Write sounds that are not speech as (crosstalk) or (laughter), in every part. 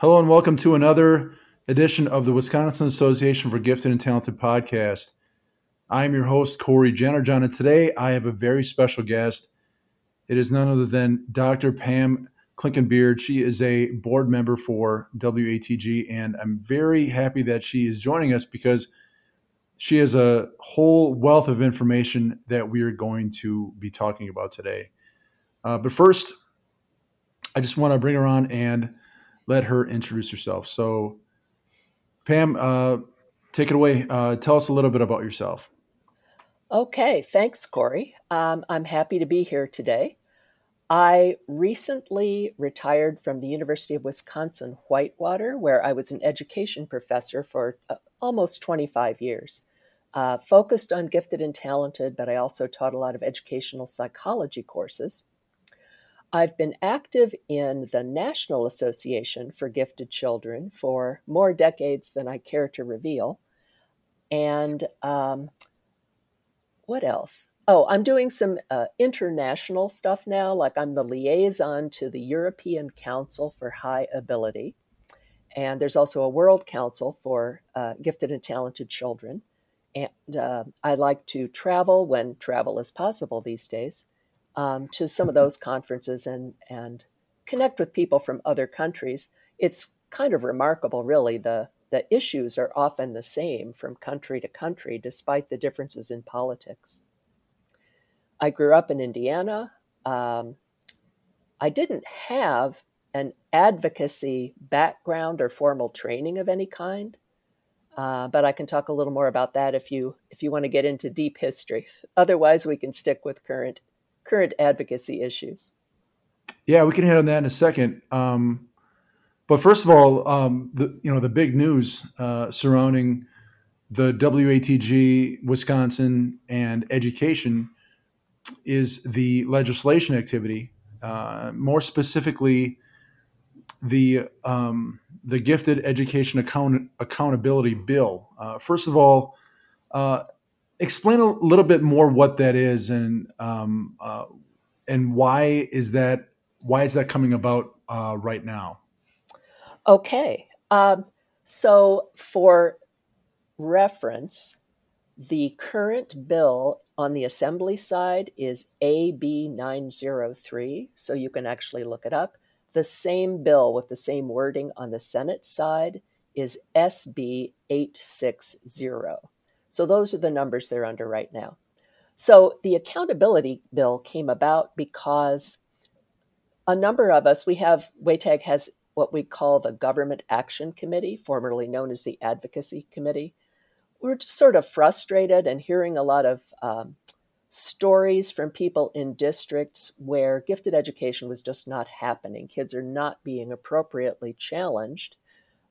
Hello and welcome to another edition of the Wisconsin Association for Gifted and Talented podcast. I'm your host, Cory Jennerjohn, and today I have a very special guest. It is none other than Dr. Pam Clinkenbeard. She is a board member for WATG, and I'm very happy that she is joining us because she has a whole wealth of information that we are going to be talking about today. Uh, but first, I just want to bring her on and let her introduce herself. So, Pam, uh, take it away. Uh, tell us a little bit about yourself. Okay, thanks, Cory. Um, I'm happy to be here today. I recently retired from the University of Wisconsin Whitewater, where I was an education professor for uh, almost 25 years. Uh, focused on gifted and talented, but I also taught a lot of educational psychology courses. I've been active in the National Association for Gifted Children for more decades than I care to reveal. And um, what else? Oh, I'm doing some uh, international stuff now, like I'm the liaison to the European Council for High Ability. And there's also a World Council for uh, Gifted and Talented Children. And uh, I like to travel when travel is possible these days um, to some of those conferences and and connect with people from other countries. It's kind of remarkable, really. The the issues are often the same from country to country, despite the differences in politics. I grew up in Indiana. Um, I didn't have an advocacy background or formal training of any kind, uh, but I can talk a little more about that if you if you want to get into deep history. (laughs) Otherwise, we can stick with current current advocacy issues. Yeah, we can hit on that in a second. Um, but first of all, um, the you know the big news uh, surrounding the WATG, Wisconsin, and education is the legislation activity. Uh, more specifically, the um, the Gifted Education Account- Accountability Bill. Uh, first of all, uh, explain a little bit more what that is and um, uh, and why is that why is that coming about uh, right now? Okay, um, so for reference, the current bill on the assembly side is AB 903, so you can actually look it up. The same bill with the same wording on the Senate side is SB 860. So those are the numbers they're under right now. So the accountability bill came about because a number of us, we have, WATAG has what we call the Government Action Committee, formerly known as the Advocacy Committee. We're just sort of frustrated and hearing a lot of um, stories from people in districts where gifted education was just not happening. Kids are not being appropriately challenged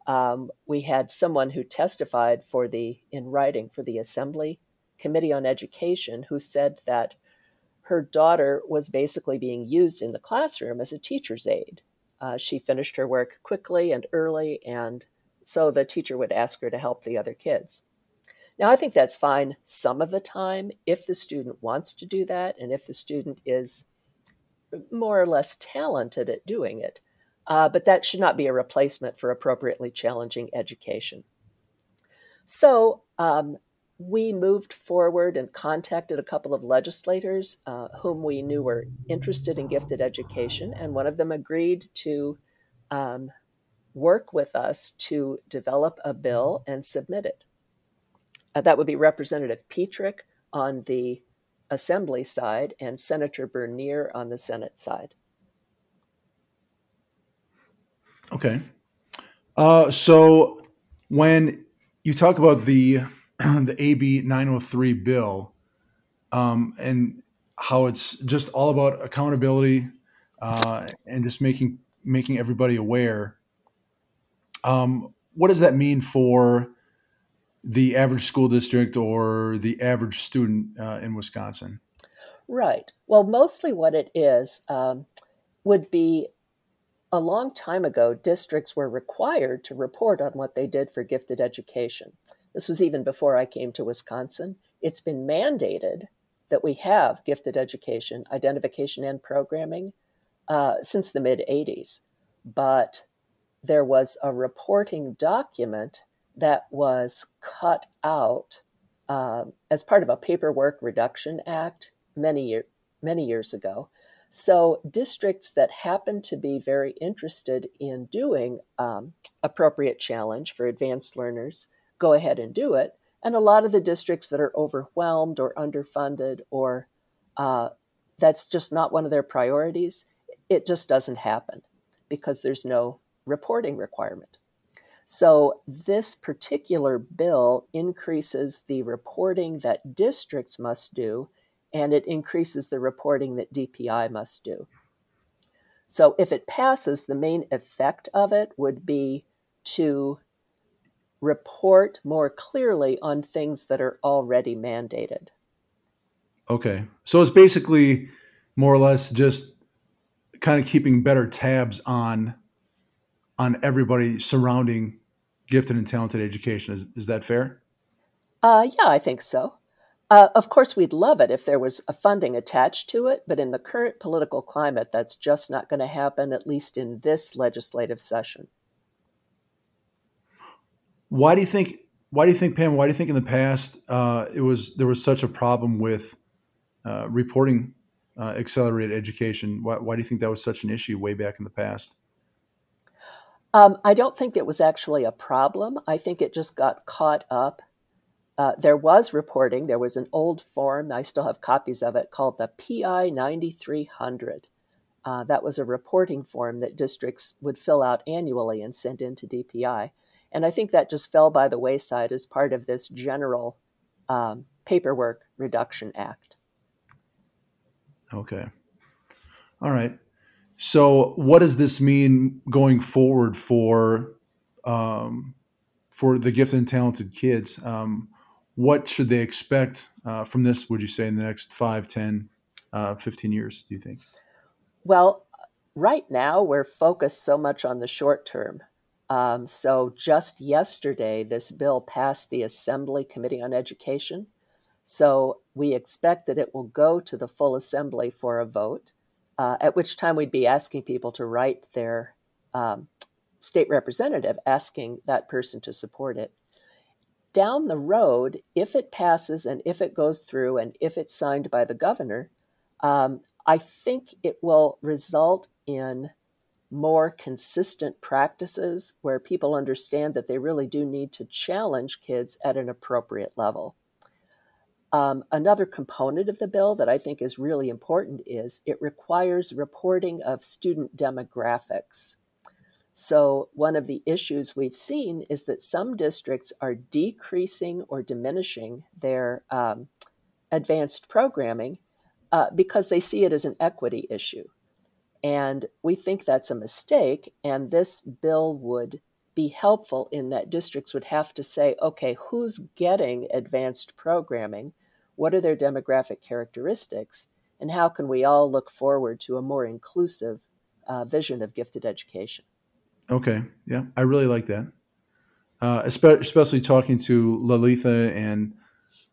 um, we had someone who testified for the in writing for the Assembly Committee on Education who said that her daughter was basically being used in the classroom as a teacher's aide. Uh, she finished her work quickly and early, and so the teacher would ask her to help the other kids. Now, I think that's fine some of the time if the student wants to do that and if the student is more or less talented at doing it uh, but that should not be a replacement for appropriately challenging education. So um, we moved forward and contacted a couple of legislators uh, whom we knew were interested in gifted education, and one of them agreed to um, work with us to develop a bill and submit it. Uh, that would be Representative Petryk on the Assembly side and Senator Bernier on the Senate side. Okay. Uh, so when you talk about the (clears throat) the AB 903 bill um, and how it's just all about accountability uh, and just making making everybody aware. Um, what does that mean for the average school district or the average student uh, in Wisconsin? Right. Well, mostly what it is um, would be a long time ago, districts were required to report on what they did for gifted education. This was even before I came to Wisconsin. It's been mandated that we have gifted education, identification, and programming uh, since the mid 80s. But there was a reporting document that was cut out uh, as part of a paperwork reduction act many year, many years ago. So districts that happen to be very interested in doing um, appropriate challenge for advanced learners go ahead and do it. And a lot of the districts that are overwhelmed or underfunded or uh, that's just not one of their priorities, it just doesn't happen because there's no reporting requirement. So, this particular bill increases the reporting that districts must do, and it increases the reporting that DPI must do. So, if it passes, the main effect of it would be to report more clearly on things that are already mandated. Okay. So, it's basically more or less just kind of keeping better tabs on on everybody surrounding gifted and talented education. Is, is that fair? Uh, yeah, I think so. Uh, of course, we'd love it if there was a funding attached to it, but in the current political climate, that's just not going to happen, at least in this legislative session. Why do you think? Why do you think, Pam? Why do you think in the past uh, it was there was such a problem with uh, reporting uh, accelerated education? Why, why do you think that was such an issue way back in the past? Um, I don't think it was actually a problem. I think it just got caught up. Uh, there was reporting. There was an old form, I still have copies of it, called the PI 9300. Uh, that was a reporting form that districts would fill out annually and send in to DPI. And I think that just fell by the wayside as part of this general um, Paperwork Reduction Act. Okay. All right. So, what does this mean going forward for um, for the gifted and talented kids? Um, what should they expect uh, from this, would you say, in the next 5, 10, uh, 15 years, do you think? Well, right now we're focused so much on the short term. Um, so, just yesterday, this bill passed the Assembly Committee on Education. So, we expect that it will go to the full Assembly for a vote uh, at which time we'd be asking people to write their um, state representative asking that person to support it. Down the road, if it passes and if it goes through and if it's signed by the governor, um, I think it will result in more consistent practices where people understand that they really do need to challenge kids at an appropriate level. Um, another component of the bill that I think is really important is it requires reporting of student demographics. So, one of the issues we've seen is that some districts are decreasing or diminishing their um, advanced programming uh, because they see it as an equity issue. And we think that's a mistake, and this bill would be helpful in that districts would have to say, okay, who's getting advanced programming? What are their demographic characteristics? And how can we all look forward to a more inclusive uh, vision of gifted education? Okay. Yeah, I really like that. Uh, especially talking to Lalitha and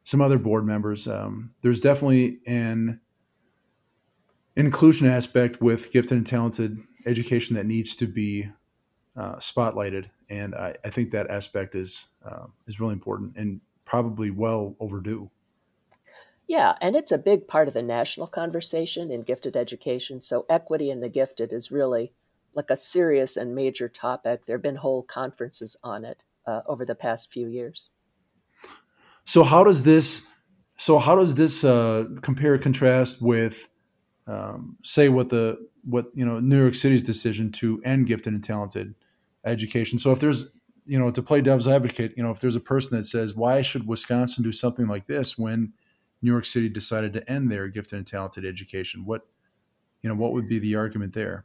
some other board members. Um, there's definitely an inclusion aspect with gifted and talented education that needs to be uh, spotlighted, and I, I, think that aspect is uh, is really important and probably well overdue. Yeah, and it's a big part of the national conversation in gifted education. So, equity in the gifted is really like a serious and major topic. There have been whole conferences on it uh, over the past few years. So, how does this? So, how does this uh, compare contrast with, um, say, what the what you know New York City's decision to end gifted and talented education? So, if there's you know to play devil's advocate, you know, if there's a person that says, "Why should Wisconsin do something like this?" when New York City decided to end their gifted and talented education? What, you know, what would be the argument there?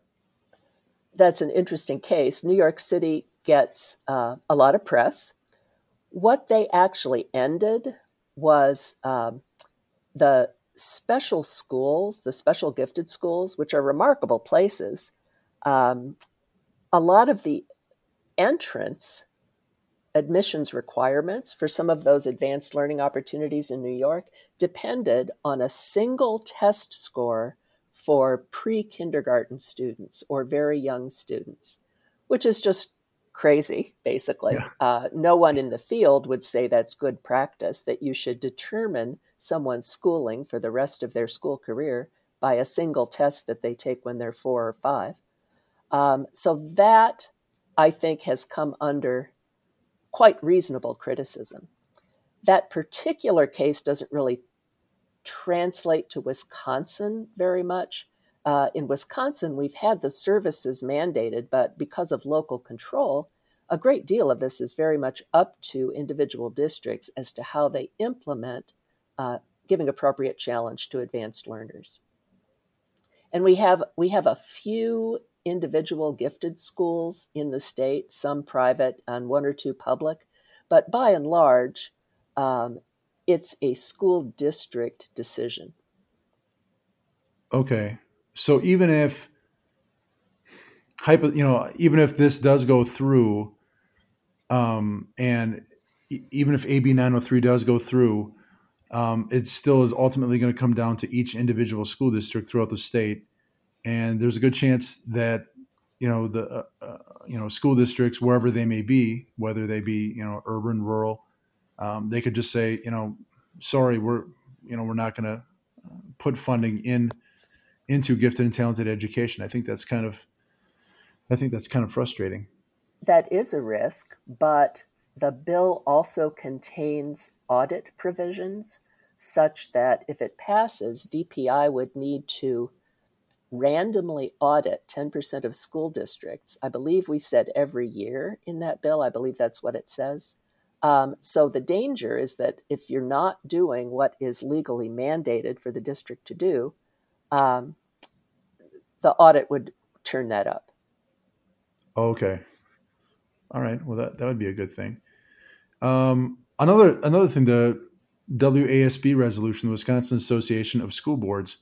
That's an interesting case. New York City gets uh, a lot of press. What they actually ended was um, the special schools, the special gifted schools, which are remarkable places. Um, a lot of the entrance admissions requirements for some of those advanced learning opportunities in New York depended on a single test score for pre kindergarten students or very young students, which is just crazy, basically. Yeah. Uh, no one in the field would say that's good practice, that you should determine someone's schooling for the rest of their school career by a single test that they take when they're four or five. Um, so that, I think, has come under quite reasonable criticism. That particular case doesn't really translate to Wisconsin very much. Uh, in Wisconsin, we've had the services mandated, but because of local control, a great deal of this is very much up to individual districts as to how they implement uh, giving appropriate challenge to advanced learners. And we have we have a few individual gifted schools in the state, some private and one or two public, but by and large, um, it's a school district decision. Okay. So even if hypo, you know, even if this does go through, um, and even if AB 903 does go through, um, it still is ultimately going to come down to each individual school district throughout the state. And there's a good chance that, you know, the, uh, uh, you know, school districts, wherever they may be, whether they be, you know, urban, rural, um, they could just say, you know, sorry, we're, you know, we're not going to put funding in into gifted and talented education. I think that's kind of, I think that's kind of frustrating. That is a risk, but the bill also contains audit provisions such that if it passes, DPI would need to randomly audit 10% of school districts. I believe we said every year in that bill. I believe that's what it says. Um, so the danger is that if you're not doing what is legally mandated for the district to do, um, the audit would turn that up. Okay. All right. Well, that, that would be a good thing. Um, another another thing, the WASB resolution, the Wisconsin Association of School Boards,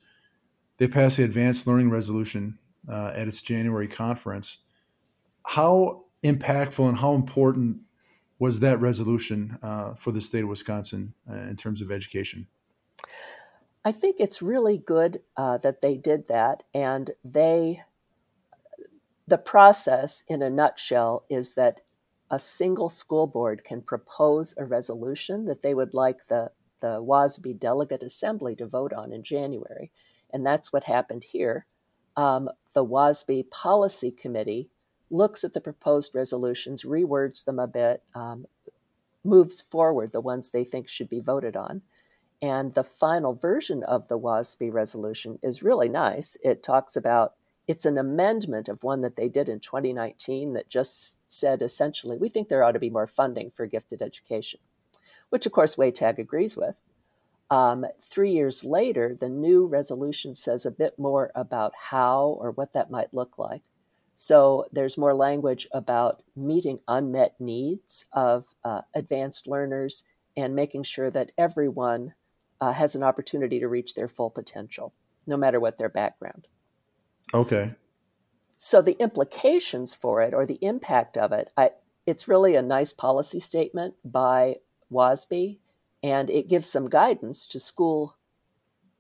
they passed the Advanced Learning Resolution uh, at its January conference. How impactful and how important was that resolution uh, for the state of Wisconsin uh, in terms of education? I think it's really good uh, that they did that, and they. The process, in a nutshell, is that a single school board can propose a resolution that they would like the, the WASB Delegate Assembly to vote on in January. And that's what happened here. Um, the WASB Policy Committee looks at the proposed resolutions, rewords them a bit, um, moves forward the ones they think should be voted on. And the final version of the WASB resolution is really nice. It talks about it's an amendment of one that they did in 2019 that just said essentially, we think there ought to be more funding for gifted education, which of course WayTag agrees with. Um, three years later, the new resolution says a bit more about how or what that might look like. So there's more language about meeting unmet needs of uh, advanced learners and making sure that everyone uh, has an opportunity to reach their full potential, no matter what their background. Okay. So the implications for it or the impact of it, I, it's really a nice policy statement by WASB, and it gives some guidance to school,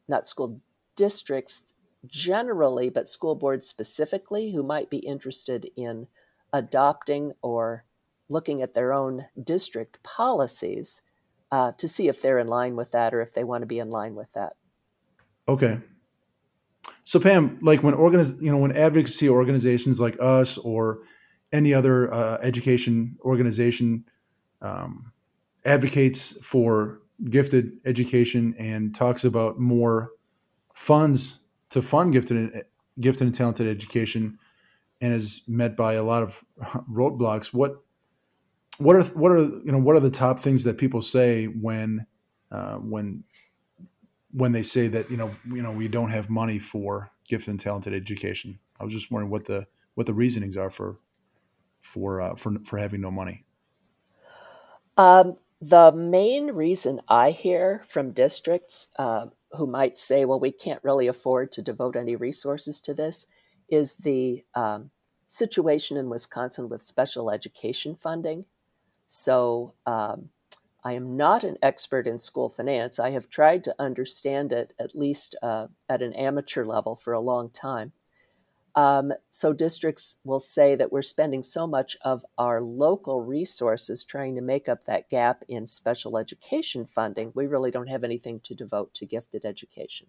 not school districts generally, but school boards specifically who might be interested in adopting or looking at their own district policies uh, to see if they're in line with that or if they want to be in line with that. Okay. So Pam, like when organiz- you know, when advocacy organizations like us or any other uh, education organization um, advocates for gifted education and talks about more funds to fund gifted and, gifted and talented education, and is met by a lot of roadblocks. What what are what are you know what are the top things that people say when uh, when when they say that you know you know we don't have money for gifted and talented education. I was just wondering what the what the reasonings are for for uh, for for having no money. Um, the main reason I hear from districts uh, who might say, "Well, we can't really afford to devote any resources to this," is the um, situation in Wisconsin with special education funding. So um, I am not an expert in school finance. I have tried to understand it at least uh, at an amateur level for a long time. Um, so districts will say that we're spending so much of our local resources trying to make up that gap in special education funding, we really don't have anything to devote to gifted education.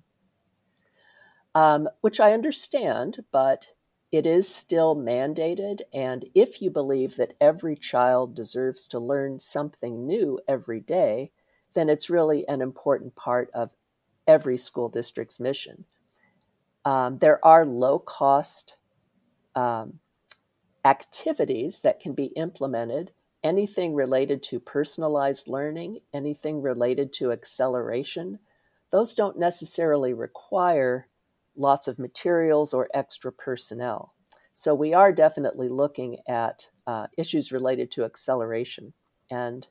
Um, which I understand, but it is still mandated. And if you believe that every child deserves to learn something new every day, then it's really an important part of every school district's mission. Um, there are low cost um, activities that can be implemented, anything related to personalized learning, anything related to acceleration. Those don't necessarily require lots of materials or extra personnel. So we are definitely looking at uh, issues related to acceleration. And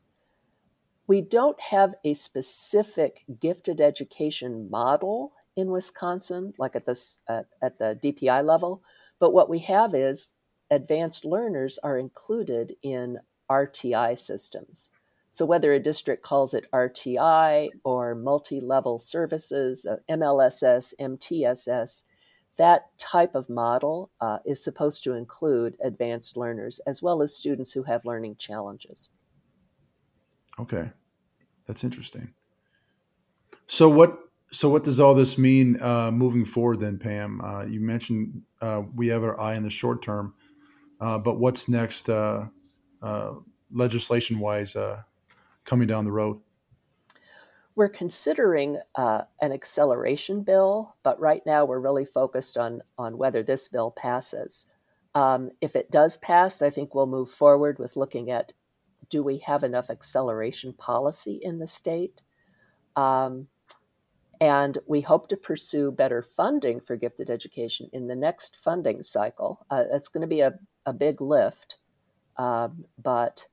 we don't have a specific gifted education model in Wisconsin, like at, this, at the DPI level, but what we have is advanced learners are included in RTI systems. So whether a district calls it RTI or multi-level services, uh, MLSS, MTSS, that type of model uh, is supposed to include advanced learners as well as students who have learning challenges. Okay, that's interesting. So what so what does all this mean uh, moving forward then, Pam? Uh, you mentioned uh, we have our eye in the short term, uh, but what's next uh, uh, legislation wise coming down the road? We're considering an acceleration bill, but right now we're really focused on on whether this bill passes. Um, if it does pass, I think we'll move forward with looking at do we have enough acceleration policy in the state? Um, and we hope to pursue better funding for gifted education in the next funding cycle. Uh, it's going to be a, a big lift, um, but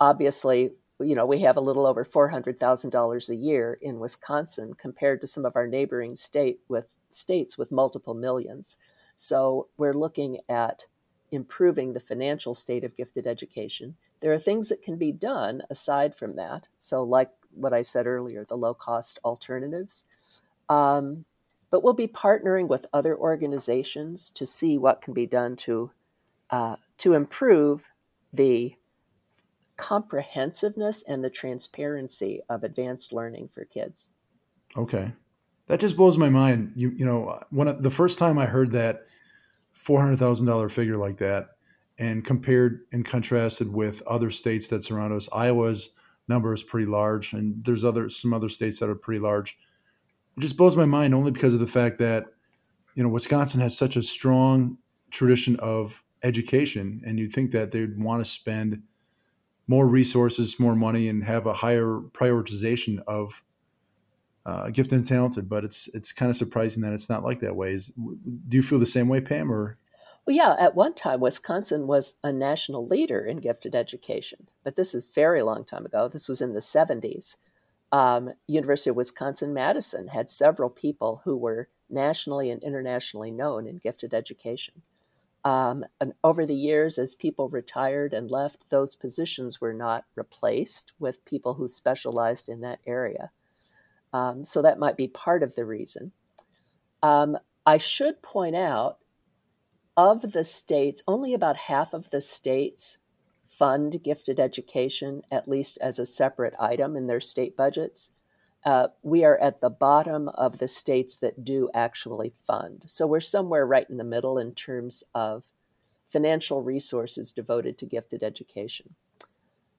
obviously, you know, we have a little over $400,000 a year in Wisconsin compared to some of our neighboring state with states with multiple millions. So we're looking at improving the financial state of gifted education there are things that can be done aside from that. So, like what I said earlier, the low cost alternatives. Um, but we'll be partnering with other organizations to see what can be done to uh, to improve the comprehensiveness and the transparency of advanced learning for kids. Okay, that just blows my mind. You you know, when the first time I heard that four hundred thousand dollar figure like that, and compared and contrasted with other states that surround us, Iowa's number is pretty large, and there's other some other states that are pretty large. It just blows my mind only because of the fact that you know Wisconsin has such a strong tradition of education, and you'd think that they'd want to spend more resources, more money, and have a higher prioritization of uh, gifted and talented. But it's it's kind of surprising that it's not like that way. Is, do you feel the same way, Pam, or well, yeah, at one time, Wisconsin was a national leader in gifted education, but this is very long time ago. This was in the 70s. Um, University of Wisconsin Madison had several people who were nationally and internationally known in gifted education. Um, and over the years, as people retired and left, those positions were not replaced with people who specialized in that area. Um, so that might be part of the reason. Um, I should point out of the states, only about half of the states fund gifted education, at least as a separate item in their state budgets. Uh, we are at the bottom of the states that do actually fund. So we're somewhere right in the middle in terms of financial resources devoted to gifted education.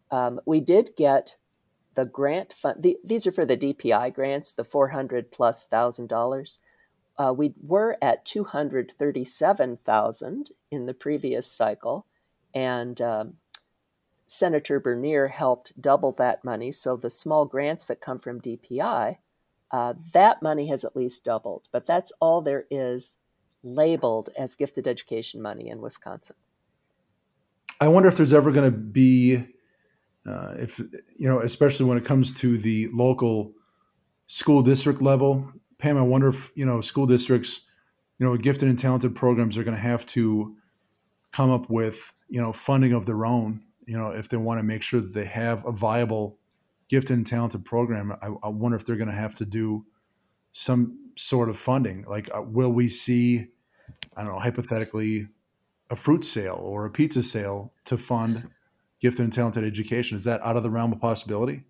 Um, we did get the grant fund. The, these are for the DPI grants, the 400 plus thousand dollars. Uh, we were at 237,000 in the previous cycle, and um, Senator Bernier helped double that money. So the small grants that come from DPI, uh, that money has at least doubled. But that's all there is labeled as gifted education money in Wisconsin. I wonder if there's ever going to be, uh, if you know, especially when it comes to the local school district level, Pam, I wonder if you know school districts, you know, gifted and talented programs are going to have to come up with you know funding of their own. You know, if they want to make sure that they have a viable gifted and talented program, I, I wonder if they're going to have to do some sort of funding. Like, uh, will we see I don't know, hypothetically, a fruit sale or a pizza sale to fund gifted and talented education. Is that out of the realm of possibility?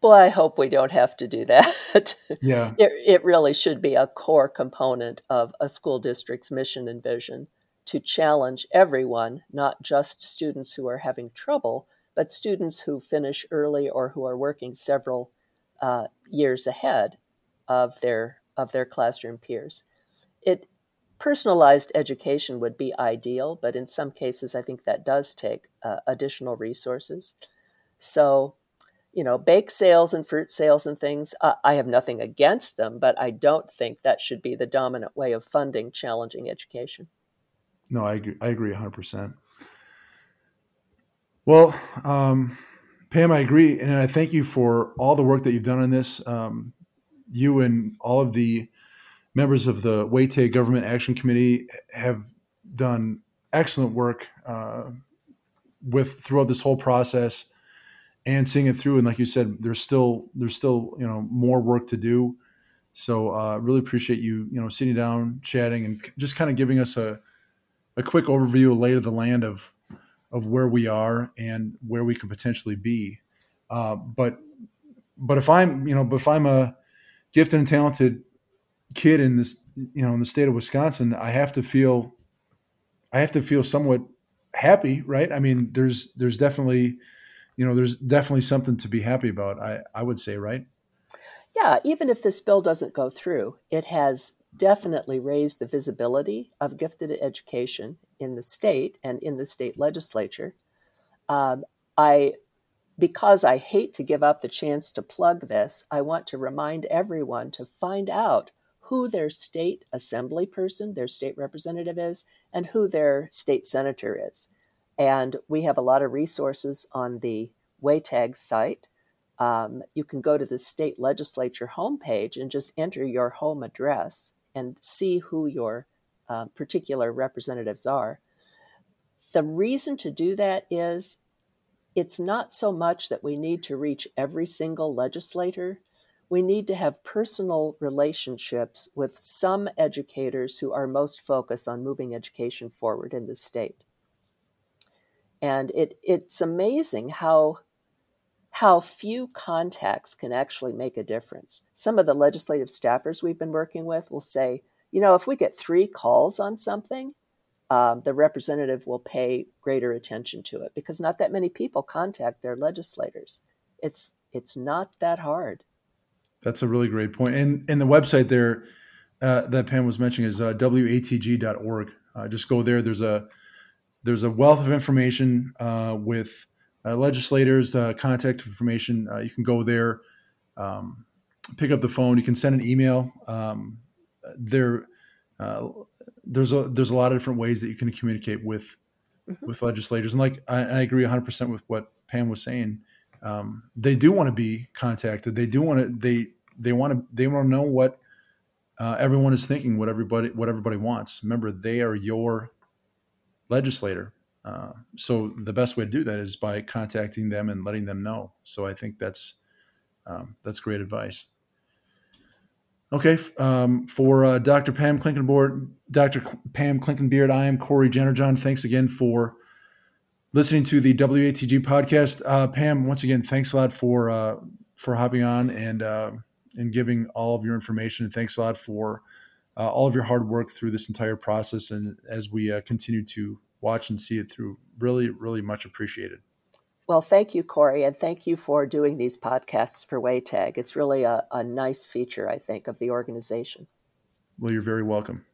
Boy, I hope we don't have to do (laughs) that. Yeah. it, it really should be a core component of a school district's mission and vision to challenge everyone, not just students who are having trouble, but students who finish early or who are working several uh, years ahead of their of their classroom peers. It personalized education would be ideal, but in some cases, I think that does take uh, additional resources. So, you know, bake sales and fruit sales and things, uh, I have nothing against them, but I don't think that should be the dominant way of funding challenging education. No, I agree, I agree 100%. Well, um, Pam, I agree. And I thank you for all the work that you've done on this. Um, you and all of the members of the WATEG Government Action Committee have done excellent work uh, with throughout this whole process and seeing it through. And like you said, there's still there's still you know more work to do. So uh, really appreciate you you know sitting down, chatting, and just kind of giving us a a quick overview, a lay of the land of of where we are and where we could potentially be. Uh, but but if I'm you know if I'm a gifted and talented kid in this you know in the state of Wisconsin, I have to feel I have to feel somewhat happy, right? I mean, there's there's definitely you know there's definitely something to be happy about. I I would say, right? Yeah, even if this bill doesn't go through, it has definitely raised the visibility of gifted education in the state and in the state legislature. Um, I, because I hate to give up the chance to plug this, I want to remind everyone to find out who their state assembly person, their state representative is, and who their state senator is. And we have a lot of resources on the WATEG site. Um, you can go to the state legislature homepage and just enter your home address and see who your uh, particular representatives are. The reason to do that is it's not so much that we need to reach every single legislator. We need to have personal relationships with some educators who are most focused on moving education forward in the state. And it, it's amazing how how few contacts can actually make a difference. Some of the legislative staffers we've been working with will say, you know, if we get three calls on something, um, the representative will pay greater attention to it because not that many people contact their legislators. It's it's not that hard. That's a really great point. And and the website there uh, that Pam was mentioning is uh, watg.org. Uh, just go there. There's a there's a wealth of information uh, with uh, legislators' uh, contact information. Uh, you can go there, um, pick up the phone. You can send an email. Um, there, uh, there's a there's a lot of different ways that you can communicate with mm-hmm. with legislators. And like I, I agree 100 percent with what Pam was saying. Um, they do want to be contacted. They do want to. They they want to. They want to know what uh, everyone is thinking. What everybody what everybody wants. Remember, they are your legislator uh, so the best way to do that is by contacting them and letting them know. So I think that's um, that's great advice. Okay, um, for uh, Dr. Pam Klinkenboard, Dr. Pam Clinkenbeard, I am Cory Jennerjohn. Thanks again for listening to the WATG podcast. Uh, Pam, once again, thanks a lot for uh, for hopping on and uh, and giving all of your information. And thanks a lot for Uh, all of your hard work through this entire process. And as we uh, continue to watch and see it through. Really, really much appreciated. Well, thank you, Cory, and thank you for doing these podcasts for WayTag. It's really a, a nice feature, I think, of the organization. Well, you're very welcome.